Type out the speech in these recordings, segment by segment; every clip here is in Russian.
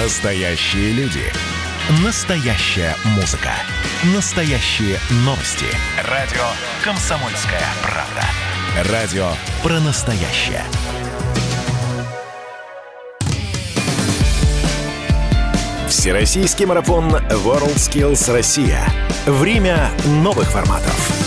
Настоящие люди. Настоящая музыка. Настоящие новости. Радио «Комсомольская правда». Радио про настоящее. Всероссийский марафон WorldSkills Россия. Время новых форматов.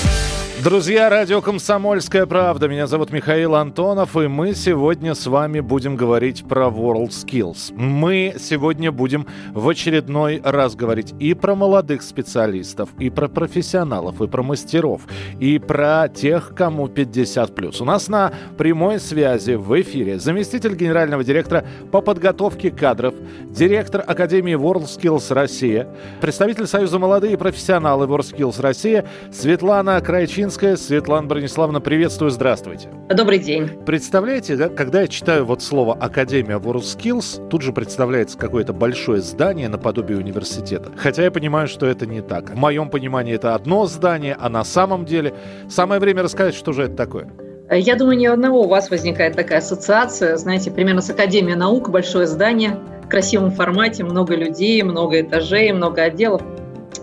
Друзья, радио «Комсомольская правда». Меня зовут Михаил Антонов, и мы сегодня с вами будем говорить про WorldSkills. Мы сегодня будем в очередной раз говорить и про молодых специалистов, и про профессионалов, и про мастеров, и про тех, кому 50+. У нас на прямой связи в эфире заместитель генерального директора по подготовке кадров, директор Академии WorldSkills Россия, представитель Союза молодые профессионалы WorldSkills Россия Светлана Крайчин Мединская. Светлана Брониславовна, приветствую, здравствуйте. Добрый день. Представляете, да, когда я читаю вот слово «Академия WorldSkills», тут же представляется какое-то большое здание наподобие университета. Хотя я понимаю, что это не так. В моем понимании это одно здание, а на самом деле самое время рассказать, что же это такое. Я думаю, ни у одного у вас возникает такая ассоциация, знаете, примерно с Академией наук, большое здание, в красивом формате, много людей, много этажей, много отделов.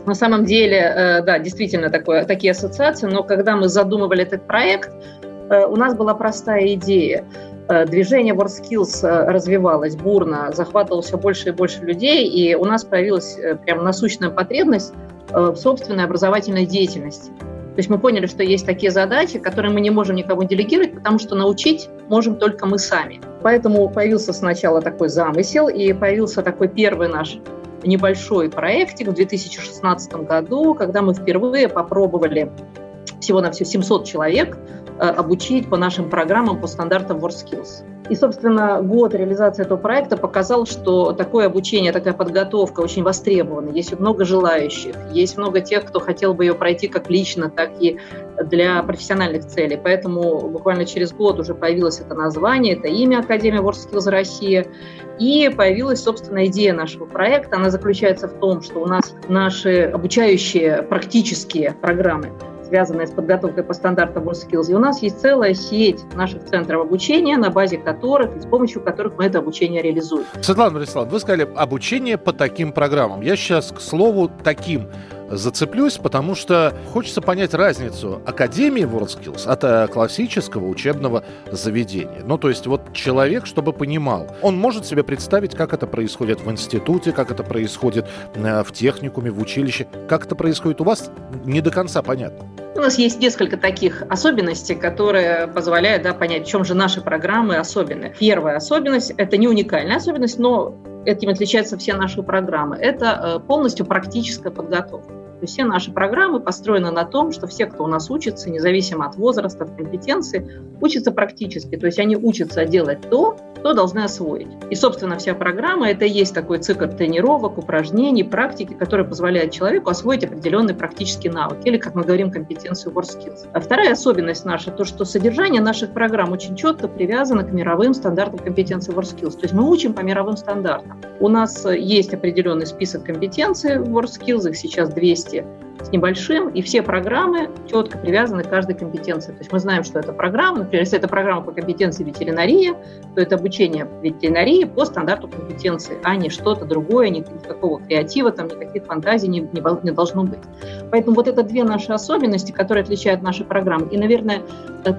На самом деле, э, да, действительно такое, такие ассоциации, но когда мы задумывали этот проект, э, у нас была простая идея. Э, движение WorldSkills развивалось бурно, захватывало все больше и больше людей, и у нас появилась прям насущная потребность в собственной образовательной деятельности. То есть мы поняли, что есть такие задачи, которые мы не можем никому делегировать, потому что научить можем только мы сами. Поэтому появился сначала такой замысел, и появился такой первый наш небольшой проектик в 2016 году, когда мы впервые попробовали всего на все 700 человек обучить по нашим программам по стандартам WorldSkills. И, собственно, год реализации этого проекта показал, что такое обучение, такая подготовка очень востребована. Есть много желающих, есть много тех, кто хотел бы ее пройти как лично, так и для профессиональных целей. Поэтому буквально через год уже появилось это название, это имя Академия WorldSkills Россия. И появилась, собственно, идея нашего проекта. Она заключается в том, что у нас наши обучающие практические программы связанная с подготовкой по стандартам WorldSkills. И у нас есть целая сеть наших центров обучения, на базе которых и с помощью которых мы это обучение реализуем. Светлана Борисовна, вы сказали обучение по таким программам. Я сейчас, к слову, таким зацеплюсь, потому что хочется понять разницу Академии WorldSkills от э, классического учебного заведения. Ну, то есть вот человек, чтобы понимал, он может себе представить, как это происходит в институте, как это происходит э, в техникуме, в училище. Как это происходит у вас, не до конца понятно. У нас есть несколько таких особенностей, которые позволяют да, понять, в чем же наши программы особенны. Первая особенность – это не уникальная особенность, но этим отличаются все наши программы. Это э, полностью практическая подготовка. То есть все наши программы построены на том, что все, кто у нас учится, независимо от возраста, от компетенции, учатся практически. То есть они учатся делать то, что должны освоить. И, собственно, вся программа – это и есть такой цикл тренировок, упражнений, практики, которые позволяют человеку освоить определенный практический навык, или, как мы говорим, компетенцию WorldSkills. А вторая особенность наша – то, что содержание наших программ очень четко привязано к мировым стандартам компетенции WorldSkills. То есть мы учим по мировым стандартам. У нас есть определенный список компетенций WorldSkills, их сейчас 200 области с небольшим, и все программы четко привязаны к каждой компетенции. То есть мы знаем, что это программа, например, если это программа по компетенции ветеринария, то это обучение ветеринарии по стандарту компетенции, а не что-то другое, никакого креатива, там никаких фантазий не, не, не должно быть. Поэтому вот это две наши особенности, которые отличают наши программы. И, наверное,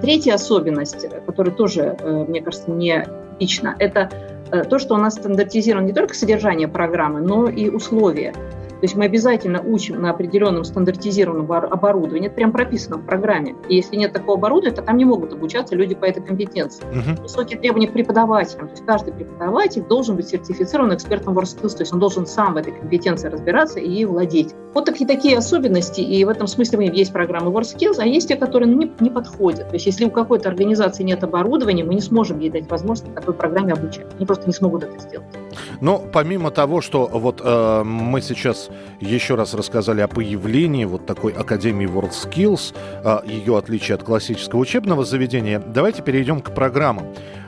третья особенность, которая тоже, э, мне кажется, не типична, это э, то, что у нас стандартизировано не только содержание программы, но и условия. То есть мы обязательно учим на определенном стандартизированном оборудовании. Это прям прописано в программе. И если нет такого оборудования, то там не могут обучаться люди по этой компетенции. Uh-huh. Высокие требования к преподавателям. То есть каждый преподаватель должен быть сертифицирован экспертом WorldSkills. То есть он должен сам в этой компетенции разбираться и ей владеть. Вот такие, такие особенности. И в этом смысле мы есть программы WorldSkills, а есть те, которые не, не подходят. То есть если у какой-то организации нет оборудования, мы не сможем ей дать возможность такой программе обучать. Они просто не смогут это сделать. Но помимо того, что вот э, мы сейчас еще раз рассказали о появлении вот такой Академии WorldSkills, э, ее отличие от классического учебного заведения, давайте перейдем к программам.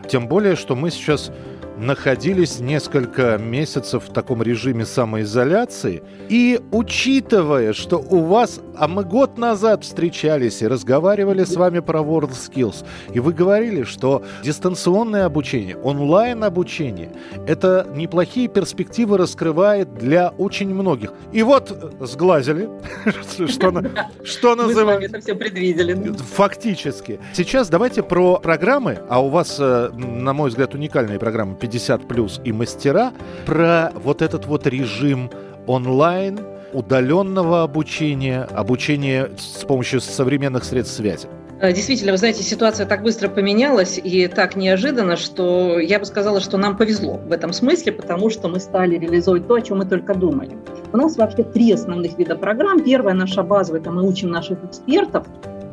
Тем более, что мы сейчас находились несколько месяцев в таком режиме самоизоляции. И учитывая, что у вас, а мы год назад встречались и разговаривали с вами про WorldSkills, и вы говорили, что дистанционное обучение, онлайн-обучение, это неплохие перспективы раскрывает для очень многих. И вот сглазили, что называется. Мы все предвидели. Фактически. Сейчас давайте про программы, а у вас, э, на мой взгляд, уникальные программы 50 плюс и мастера, про вот этот вот режим онлайн, удаленного обучения, обучения с помощью современных средств связи. Э, действительно, вы знаете, ситуация так быстро поменялась и так неожиданно, что я бы сказала, что нам повезло в этом смысле, потому что мы стали реализовывать то, о чем мы только думали. У нас вообще три основных вида программ. Первая наша базовая, это мы учим наших экспертов,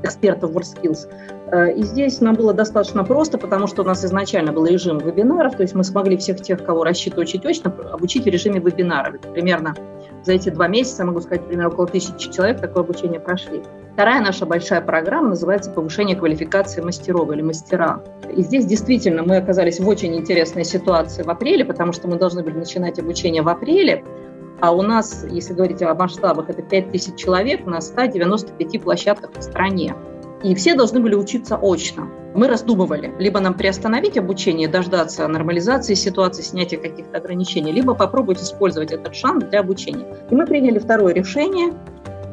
экспертов WorldSkills. Э, и здесь нам было достаточно просто, потому что у нас изначально был режим вебинаров, то есть мы смогли всех тех, кого рассчитывать очень точно, обучить в режиме вебинаров. Это примерно за эти два месяца, могу сказать, примерно около тысячи человек такое обучение прошли. Вторая наша большая программа называется «Повышение квалификации мастеров» или «Мастера». И здесь действительно мы оказались в очень интересной ситуации в апреле, потому что мы должны были начинать обучение в апреле, а у нас, если говорить о масштабах, это 5000 человек на 195 площадках по стране. И все должны были учиться очно. Мы раздумывали, либо нам приостановить обучение, дождаться нормализации ситуации, снятия каких-то ограничений, либо попробовать использовать этот шанс для обучения. И мы приняли второе решение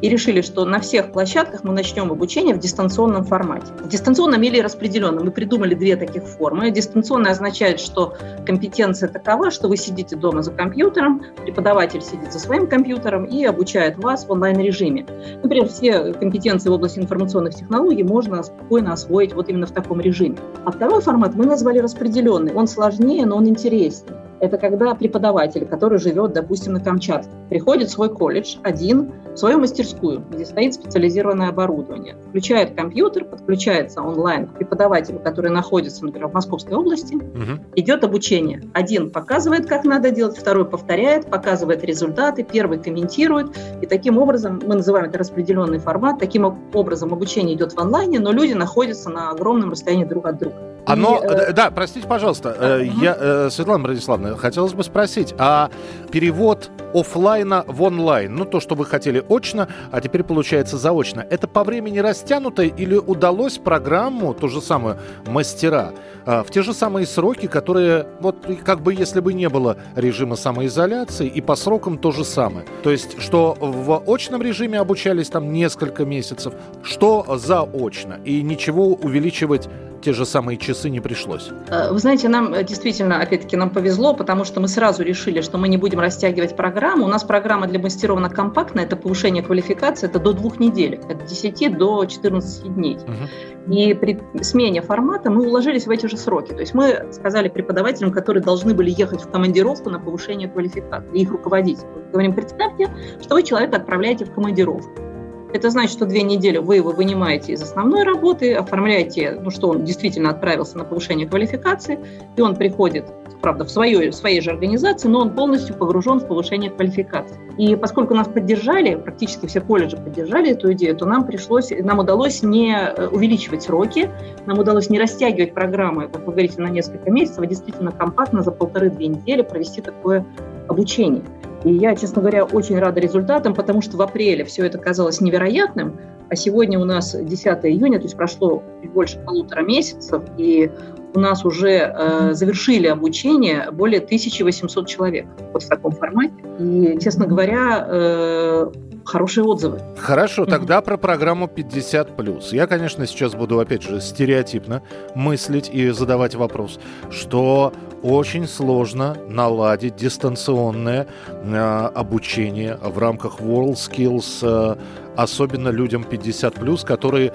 и решили, что на всех площадках мы начнем обучение в дистанционном формате. В дистанционном или распределенном. Мы придумали две таких формы. Дистанционное означает, что компетенция такова, что вы сидите дома за компьютером, преподаватель сидит за своим компьютером и обучает вас в онлайн-режиме. Например, все компетенции в области информационных технологий можно спокойно освоить вот именно в таком режиме. А второй формат мы назвали распределенный. Он сложнее, но он интереснее. Это когда преподаватель, который живет, допустим, на Камчатке, приходит в свой колледж один, в свою мастерскую, где стоит специализированное оборудование, включает компьютер, подключается онлайн к преподавателю, который находится, например, в Московской области, угу. идет обучение. Один показывает, как надо делать, второй повторяет, показывает результаты, первый комментирует. И таким образом, мы называем это распределенный формат, таким образом обучение идет в онлайне, но люди находятся на огромном расстоянии друг от друга. Оно, и, э... да, простите, пожалуйста, э, я, э, Светлана Братиславовна, хотелось бы спросить, а перевод офлайна в онлайн, ну то, что вы хотели очно, а теперь получается заочно, это по времени растянуто или удалось программу, ту же самую мастера, э, в те же самые сроки, которые, вот как бы если бы не было режима самоизоляции, и по срокам то же самое. То есть, что в очном режиме обучались там несколько месяцев, что заочно, и ничего увеличивать те же самые часы не пришлось? Э, вы знаете, нам э, действительно, опять-таки, нам повезло, потому что мы сразу решили, что мы не будем растягивать программу. У нас программа для мастеров она компактная, это повышение квалификации, это до двух недель, от 10 до 14 дней. Угу. И при смене формата мы уложились в эти же сроки. То есть мы сказали преподавателям, которые должны были ехать в командировку на повышение квалификации, их руководителям. Говорим, представьте, что вы человека отправляете в командировку. Это значит, что две недели вы его вынимаете из основной работы, оформляете, ну, что он действительно отправился на повышение квалификации, и он приходит, правда, в своей, в своей же организации, но он полностью погружен в повышение квалификации. И поскольку нас поддержали, практически все колледжи поддержали эту идею, то нам пришлось, нам удалось не э, увеличивать сроки, нам удалось не растягивать программы, как вы говорите, на несколько месяцев, а действительно компактно за полторы-две недели провести такое обучение. И я, честно говоря, очень рада результатам, потому что в апреле все это казалось невероятным, а сегодня у нас 10 июня, то есть прошло больше полутора месяцев, и у нас уже э, завершили обучение более 1800 человек вот в таком формате. И, честно говоря, э, хорошие отзывы. Хорошо, тогда про программу 50+. Я, конечно, сейчас буду, опять же, стереотипно мыслить и задавать вопрос, что очень сложно наладить дистанционное э, обучение в рамках WorldSkills, э, особенно людям 50+, которые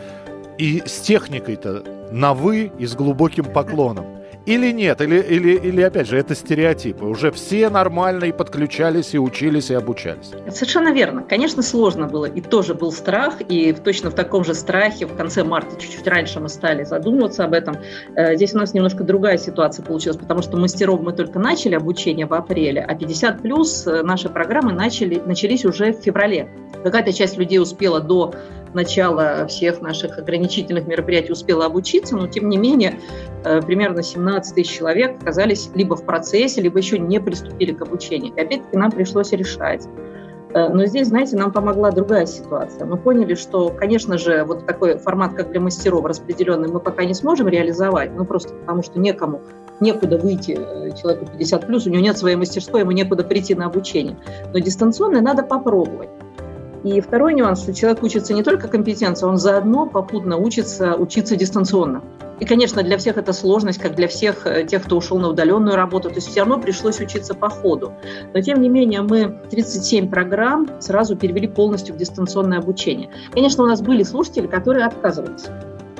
и с техникой-то на «вы» и с глубоким поклоном. Или нет? Или, или, или опять же, это стереотипы? Уже все нормально и подключались, и учились, и обучались. Совершенно верно. Конечно, сложно было. И тоже был страх. И точно в таком же страхе в конце марта, чуть-чуть раньше мы стали задумываться об этом. Э, здесь у нас немножко другая ситуация получилась, потому что мастеров мы только начали обучение в апреле, а 50 плюс э, наши программы начали, начались уже в феврале. Какая-то часть людей успела до начала всех наших ограничительных мероприятий успела обучиться, но тем не менее э, примерно 17 тысяч человек оказались либо в процессе, либо еще не приступили к обучению. И опять-таки нам пришлось решать, Э, но здесь, знаете, нам помогла другая ситуация. Мы поняли, что, конечно же, вот такой формат, как для мастеров, распределенный, мы пока не сможем реализовать, ну просто потому что некому, некуда выйти э, человеку 50 плюс, у него нет своей мастерской, ему некуда прийти на обучение. Но дистанционное надо попробовать. И второй нюанс, что человек учится не только компетенции, он заодно попутно учится учиться дистанционно. И, конечно, для всех это сложность, как для всех э, тех, кто ушел на удаленную работу. То есть все равно пришлось учиться по ходу. Но, тем не менее, мы 37 программ сразу перевели полностью в дистанционное обучение. Конечно, у нас были слушатели, которые отказывались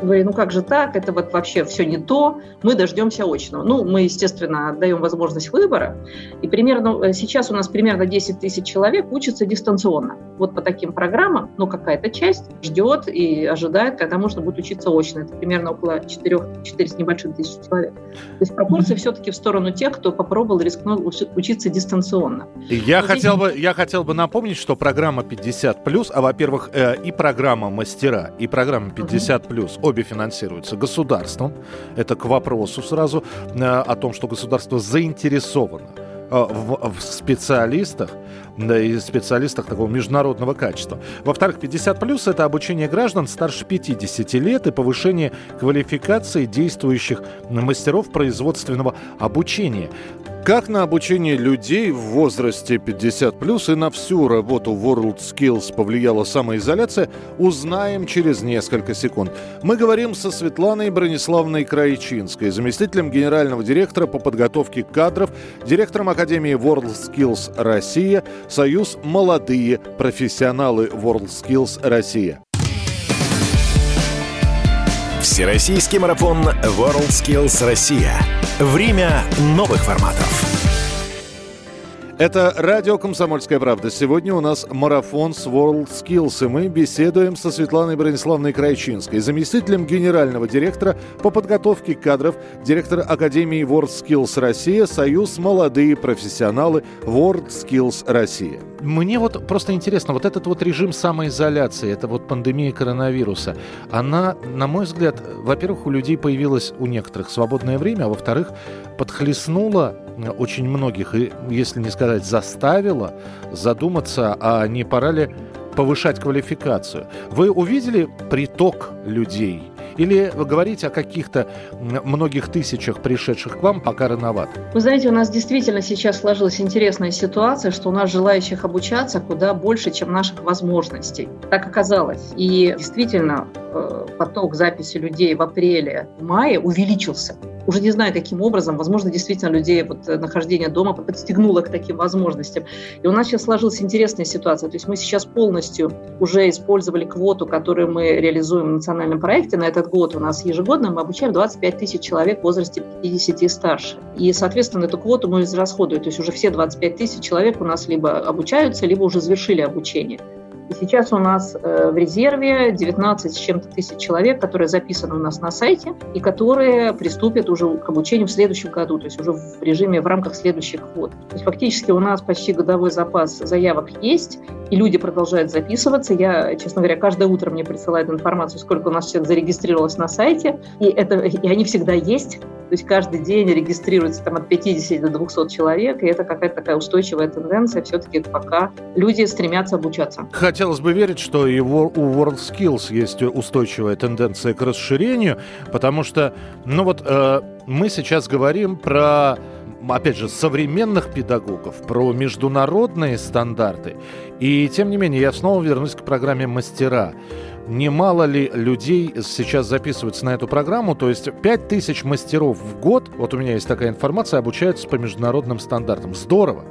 говорили, ну как же так, это вот вообще все не то, мы дождемся очного. Ну, мы, естественно, даем возможность выбора, и примерно э, сейчас у нас примерно 10 тысяч человек учатся дистанционно. Вот по таким программам, но какая-то часть ждет и ожидает, когда можно будет учиться очно. Это примерно около 4, 4 с небольшим тысяч человек. То есть пропорции все-таки в сторону тех, кто попробовал, рискнул учиться дистанционно. Я, хотел бы, я хотел бы напомнить, что программа 50+, а, во-первых, э, и программа «Мастера», и программа 50+, угу обе финансируются государством. Это к вопросу сразу э, о том, что государство заинтересовано э, в, в специалистах, да, и специалистах такого международного качества. Во-вторых, 50 плюс это обучение граждан старше 50 лет и повышение квалификации действующих мастеров производственного обучения. Как на обучение людей в возрасте 50 плюс и на всю работу World Skills повлияла самоизоляция, узнаем через несколько секунд. Мы говорим со Светланой Брониславной Крайчинской, заместителем генерального директора по подготовке кадров, директором Академии World Skills Россия, Союз «Молодые профессионалы World Skills Россия». Всероссийский марафон WorldSkills Россия. Время новых форматов. Это радио «Комсомольская правда». Сегодня у нас марафон с WorldSkills, и мы беседуем со Светланой Брониславной Крайчинской, заместителем генерального директора по подготовке кадров, директора Академии WorldSkills Россия, Союз «Молодые профессионалы WorldSkills Россия. Мне вот просто интересно, вот этот вот режим самоизоляции, это вот пандемия коронавируса, она, на мой взгляд, во-первых, у людей появилось у некоторых свободное время, а во-вторых, подхлестнула очень многих, и, если не сказать заставила, задуматься, а не пора ли повышать квалификацию. Вы увидели приток людей? Или вы говорите о каких-то многих тысячах пришедших к вам пока рановато? Вы знаете, у нас действительно сейчас сложилась интересная ситуация, что у нас желающих обучаться куда больше, чем наших возможностей. Так оказалось. И действительно, э, поток записи людей в апреле, в мае увеличился уже не знаю, каким образом, возможно, действительно людей вот э, нахождение дома подстегнуло к таким возможностям. И у нас сейчас сложилась интересная ситуация. То есть мы сейчас полностью уже использовали квоту, которую мы реализуем в национальном проекте. На этот год у нас ежегодно мы обучаем 25 тысяч человек в возрасте 50 и старше. И, соответственно, эту квоту мы израсходуем. То есть уже все 25 тысяч человек у нас либо обучаются, либо уже завершили обучение. И сейчас у нас э, в резерве 19 с чем-то тысяч человек, которые записаны у нас на сайте и которые приступят уже к обучению в следующем году, то есть уже в режиме в рамках следующих год. То есть фактически у нас почти годовой запас заявок есть, и люди продолжают записываться. Я, честно говоря, каждое утро мне присылают информацию, сколько у нас человек зарегистрировалось на сайте, и, это, и они всегда есть. То есть каждый день регистрируется там от 50 до 200 человек, и это какая-то такая устойчивая тенденция. Все-таки пока люди стремятся обучаться. Хотелось бы верить, что и у WorldSkills есть устойчивая тенденция к расширению, потому что, ну вот, э, мы сейчас говорим про опять же, современных педагогов, про международные стандарты. И тем не менее, я снова вернусь к программе «Мастера». Немало ли людей сейчас записываются на эту программу? То есть 5000 мастеров в год, вот у меня есть такая информация, обучаются по международным стандартам. Здорово.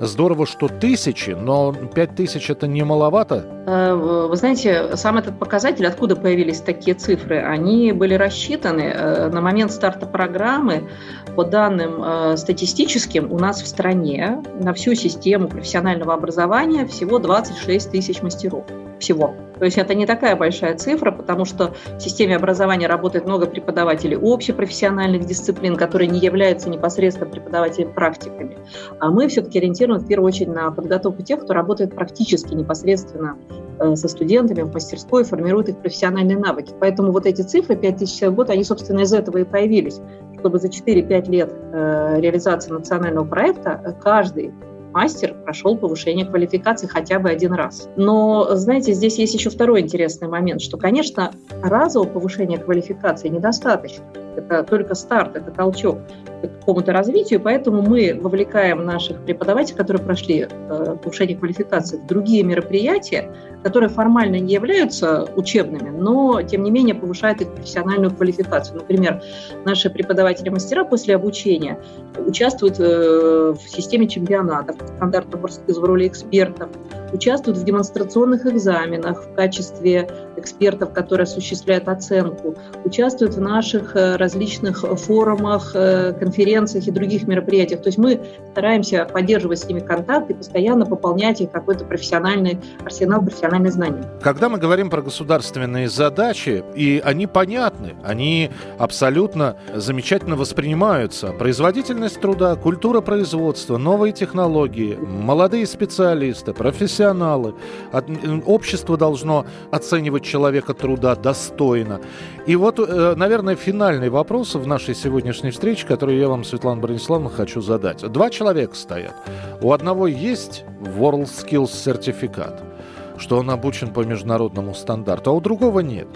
Здорово, что тысячи, но пять тысяч это не маловато? Э, вы знаете, сам этот показатель, откуда появились такие цифры, они были рассчитаны э, на момент старта программы. По данным э, статистическим, у нас в стране на всю систему профессионального образования всего 26 тысяч мастеров. Всего. То есть это не такая большая цифра, потому что в системе образования работает много преподавателей общепрофессиональных дисциплин, которые не являются непосредственно преподавателями-практиками. А мы все-таки ориентированы в первую очередь на подготовку тех, кто работает практически непосредственно э, со студентами в мастерской, формируют их профессиональные навыки. Поэтому вот эти цифры 5000 человек в год, они, собственно, из этого и появились, чтобы за 4-5 лет э, реализации национального проекта каждый мастер прошел повышение квалификации хотя бы один раз. Но, знаете, здесь есть еще второй интересный момент, что, конечно, разового повышения квалификации недостаточно. Это только старт, это толчок к какому-то развитию, поэтому мы вовлекаем наших преподавателей, которые прошли э, повышение квалификации, в другие мероприятия, которые формально не являются учебными, но, тем не менее, повышают их профессиональную квалификацию. Например, наши преподаватели-мастера после обучения участвуют э, в системе чемпионатов, стандартных в роли экспертов, участвуют в демонстрационных экзаменах в качестве экспертов, которые осуществляют оценку, участвуют в наших э, различных форумах, э, конференциях и других мероприятиях. То есть мы стараемся поддерживать с ними контакт и постоянно пополнять их какой-то профессиональный арсенал профессиональных знаний. Когда мы говорим про государственные задачи, и они понятны, они абсолютно замечательно воспринимаются. Производительность труда, культура производства, новые технологии, молодые специалисты, профессионалы. Общество должно оценивать человека труда достойно. И вот, э, наверное, финальный вопрос в нашей сегодняшней встрече, который я вам, Светлана Брониславовна, хочу задать. Два человека стоят. У одного есть WorldSkills сертификат, что он обучен по международному стандарту, а у другого нет.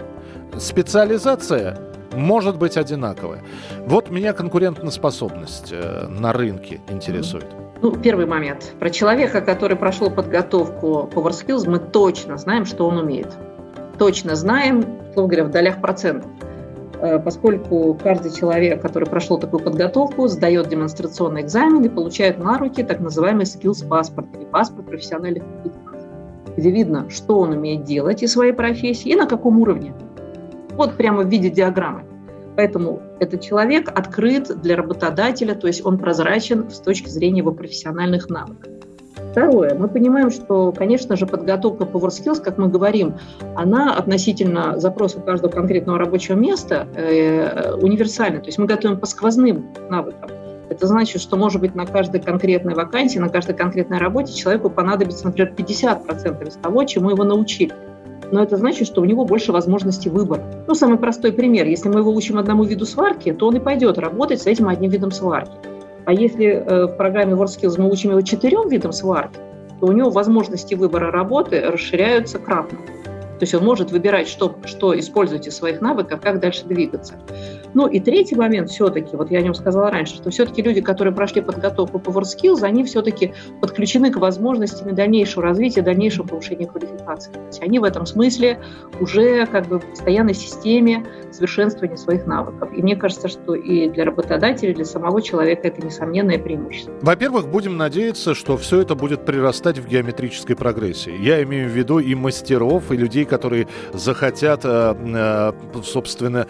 Специализация может быть одинаковая. Вот меня конкурентоспособность э, на рынке интересует. Ну, первый момент. Про человека, который прошел подготовку Power Skills, мы точно знаем, что он умеет точно знаем, слово говоря, в долях процентов э, поскольку каждый человек, который прошел такую подготовку, сдает демонстрационный экзамен и получает на руки так называемый skills паспорт или паспорт профессиональных компетенций, где видно, что он умеет делать из своей профессии и на каком уровне. Вот прямо в виде диаграммы. Поэтому этот человек открыт для работодателя, то есть он прозрачен с точки зрения его профессиональных навыков. Второе, мы понимаем, что, конечно же, подготовка по WorkSkills, как мы говорим, она относительно запроса каждого конкретного рабочего места э, универсальна. То есть мы готовим по сквозным навыкам. Это значит, что, может быть, на каждой конкретной вакансии, на каждой конкретной работе человеку понадобится, например, 50% из того, чему его научили. Но это значит, что у него больше возможностей выбора. Ну, самый простой пример. Если мы его учим одному виду сварки, то он и пойдет работать с этим одним видом сварки. А если э, в программе WorkSkills мы учим его четырем видам сварки, то у него возможности выбора работы расширяются кратно. То есть он может выбирать, что, что использовать из своих навыков, как дальше двигаться. Ну и третий момент все-таки, вот я о нем сказала раньше, что все-таки люди, которые прошли подготовку по WorkSkills, они все-таки подключены к возможностям дальнейшего развития, дальнейшего повышения квалификации. То есть они в этом смысле уже как бы в постоянной системе совершенствования своих навыков. И мне кажется, что и для работодателя, и для самого человека это несомненное преимущество. Во-первых, будем надеяться, что все это будет прирастать в геометрической прогрессии. Я имею в виду и мастеров, и людей, которые захотят, э, э, собственно,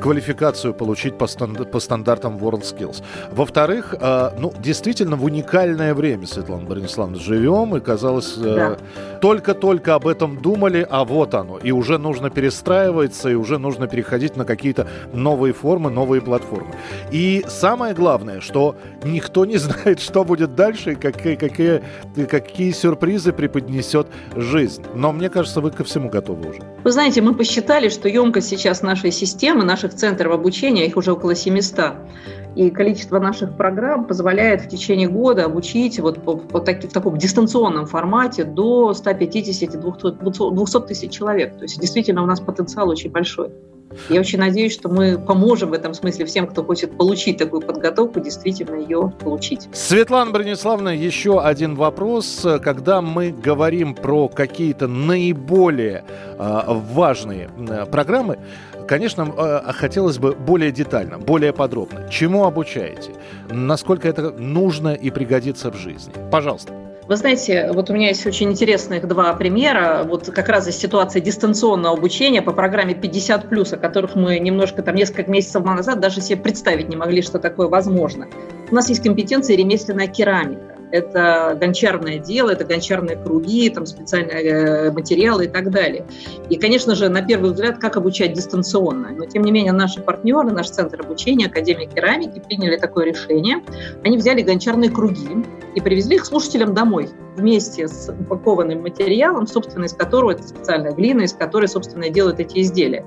квалификацию получить по, стандарт, по стандартам WorldSkills. Во-вторых, э, ну, действительно, в уникальное время, Светлана Брониславовна, живем, и, казалось, да. только-только об этом думали, а вот оно. И уже нужно перестраиваться, и уже нужно переходить на какие-то новые формы, новые платформы. И самое главное, что никто не знает, что будет дальше, и какие, какие, какие сюрпризы преподнесет жизнь. Но мне кажется, вы ко всему готовы уже. Вы знаете, мы посчитали, что емкость сейчас нашей системы, наших центров обучения их уже около 700. И количество наших программ позволяет в течение года обучить вот по, по так, в таком дистанционном формате до 150-200 тысяч человек. То есть действительно у нас потенциал очень большой. Я очень надеюсь, что мы поможем в этом смысле всем, кто хочет получить такую подготовку, действительно ее получить. Светлана Брониславовна, еще один вопрос. Когда мы говорим про какие-то наиболее э, важные э, программы, конечно, э, хотелось бы более детально, более подробно. Чему обучаете? Насколько это нужно и пригодится в жизни? Пожалуйста. Вы знаете, вот у меня есть очень интересных два примера. Вот как раз из ситуации дистанционного обучения по программе 50+, о которых мы немножко там несколько месяцев назад даже себе представить не могли, что такое возможно. У нас есть компетенция ремесленная керамика. Это гончарное дело, это гончарные круги, там специальные э, материалы и так далее. И, конечно же, на первый взгляд, как обучать дистанционно. Но, тем не менее, наши партнеры, наш центр обучения, Академия керамики, приняли такое решение. Они взяли гончарные круги и привезли их слушателям домой вместе с упакованным материалом, собственно, из которого это специальная глина, из которой, собственно, делают эти изделия.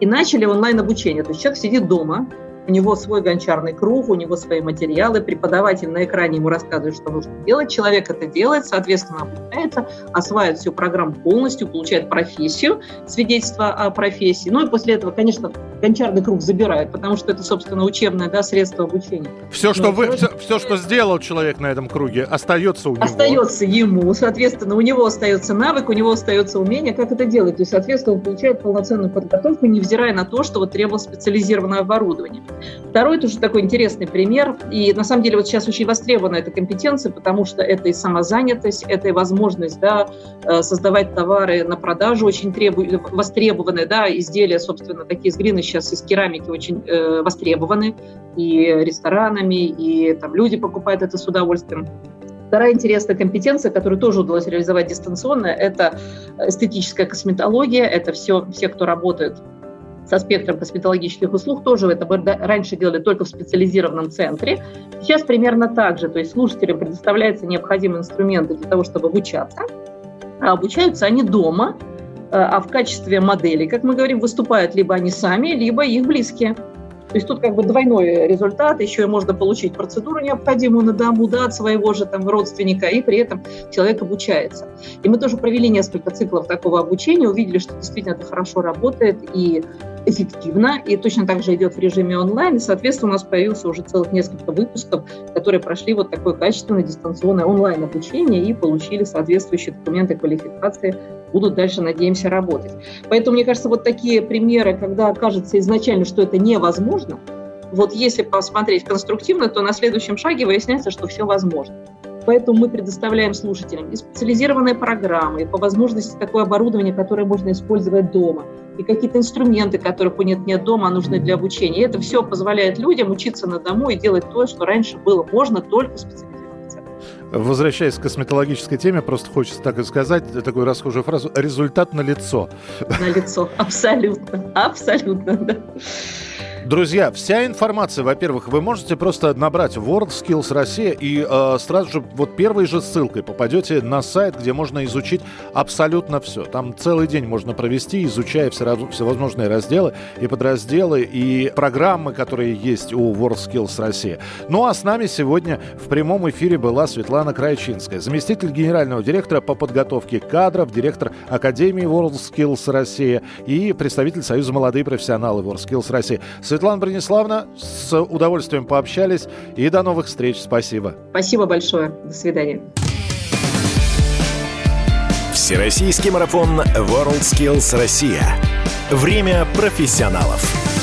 И начали онлайн-обучение. То есть человек сидит дома, у него свой гончарный круг, у него свои материалы, преподаватель на экране ему рассказывает, что нужно делать, человек это делает, соответственно, обучается, осваивает всю программу полностью, получает профессию, свидетельство о профессии. Ну и после этого, конечно, гончарный круг забирают, потому что это, собственно, учебное да, средство обучения. Все, что, вы, все, все, что сделал человек на этом круге, остается у него. Остается ему, соответственно, у него остается навык, у него остается умение, как это делать. То есть, соответственно, он получает полноценную подготовку, невзирая на то, что вот требовалось специализированное оборудование. Второй тоже такой интересный пример. И на самом деле вот сейчас очень востребована эта компетенция, потому что это и самозанятость, это и возможность да, э, создавать товары на продажу, очень требу... востребованные да, изделия, собственно, такие из глины сейчас из керамики очень э, востребованы и ресторанами, и там люди покупают это с удовольствием. Вторая интересная компетенция, которую тоже удалось реализовать дистанционно, это эстетическая косметология. Это все, все, кто работает со спектром косметологических услуг, тоже это раньше делали только в специализированном центре. Сейчас примерно так же, то есть слушателям предоставляются необходимые инструменты для того, чтобы обучаться, а обучаются они дома, э, а в качестве модели, как мы говорим, выступают либо они сами, либо их близкие. То есть тут как бы двойной результат, еще и можно получить процедуру необходимую на дому, да, от своего же там родственника, и при этом человек обучается. И мы тоже провели несколько циклов такого обучения, увидели, что действительно это хорошо работает и эффективно, и точно так же идет в режиме онлайн, и, соответственно, у нас появился уже целых несколько выпусков, которые прошли вот такое качественное дистанционное онлайн-обучение и получили соответствующие документы квалификации будут дальше, надеемся, работать. Поэтому, мне кажется, вот такие примеры, когда кажется изначально, что это невозможно, вот если посмотреть конструктивно, то на следующем шаге выясняется, что все возможно. Поэтому мы предоставляем слушателям и специализированные программы, и по возможности такое оборудование, которое можно использовать дома, и какие-то инструменты, которых у нет нет дома, а нужны для обучения. И это все позволяет людям учиться на дому и делать то, что раньше было можно только специализированно Возвращаясь к косметологической теме, просто хочется так и сказать, такую расхожую фразу, результат на лицо. На лицо, абсолютно, абсолютно, да. Друзья, вся информация, во-первых, вы можете просто набрать WorldSkills Россия и э, сразу же вот первой же ссылкой попадете на сайт, где можно изучить абсолютно все. Там целый день можно провести, изучая все, всевозможные разделы и подразделы, и программы, которые есть у WorldSkills Россия. Ну а с нами сегодня в прямом эфире была Светлана Крайчинская, заместитель генерального директора по подготовке кадров, директор Академии WorldSkills Россия и представитель Союза молодые профессионалы WorldSkills Россия. Светлана Брониславовна, с удовольствием пообщались и до новых встреч. Спасибо. Спасибо большое. До свидания. Всероссийский марафон WorldSkills Россия. Время профессионалов.